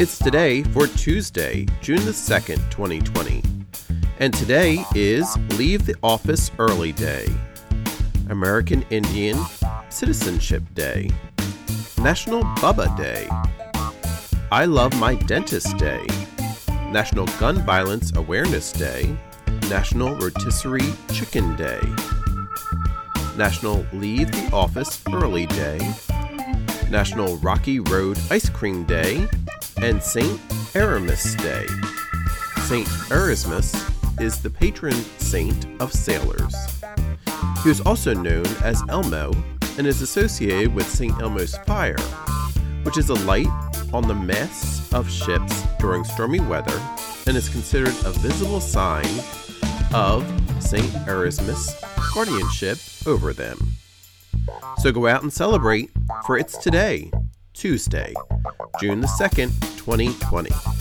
It's today for Tuesday, June the 2nd, 2020. And today is Leave the Office Early Day, American Indian Citizenship Day, National Bubba Day, I Love My Dentist Day, National Gun Violence Awareness Day, National Rotisserie Chicken Day, National Leave the Office Early Day, National Rocky Road Ice Cream Day, and St. Erasmus Day. St. Erasmus is the patron saint of sailors. He was also known as Elmo and is associated with St. Elmo's fire, which is a light on the masts of ships during stormy weather and is considered a visible sign of St. Erasmus' guardianship over them. So go out and celebrate, for it's today, Tuesday, June the 2nd, 2020.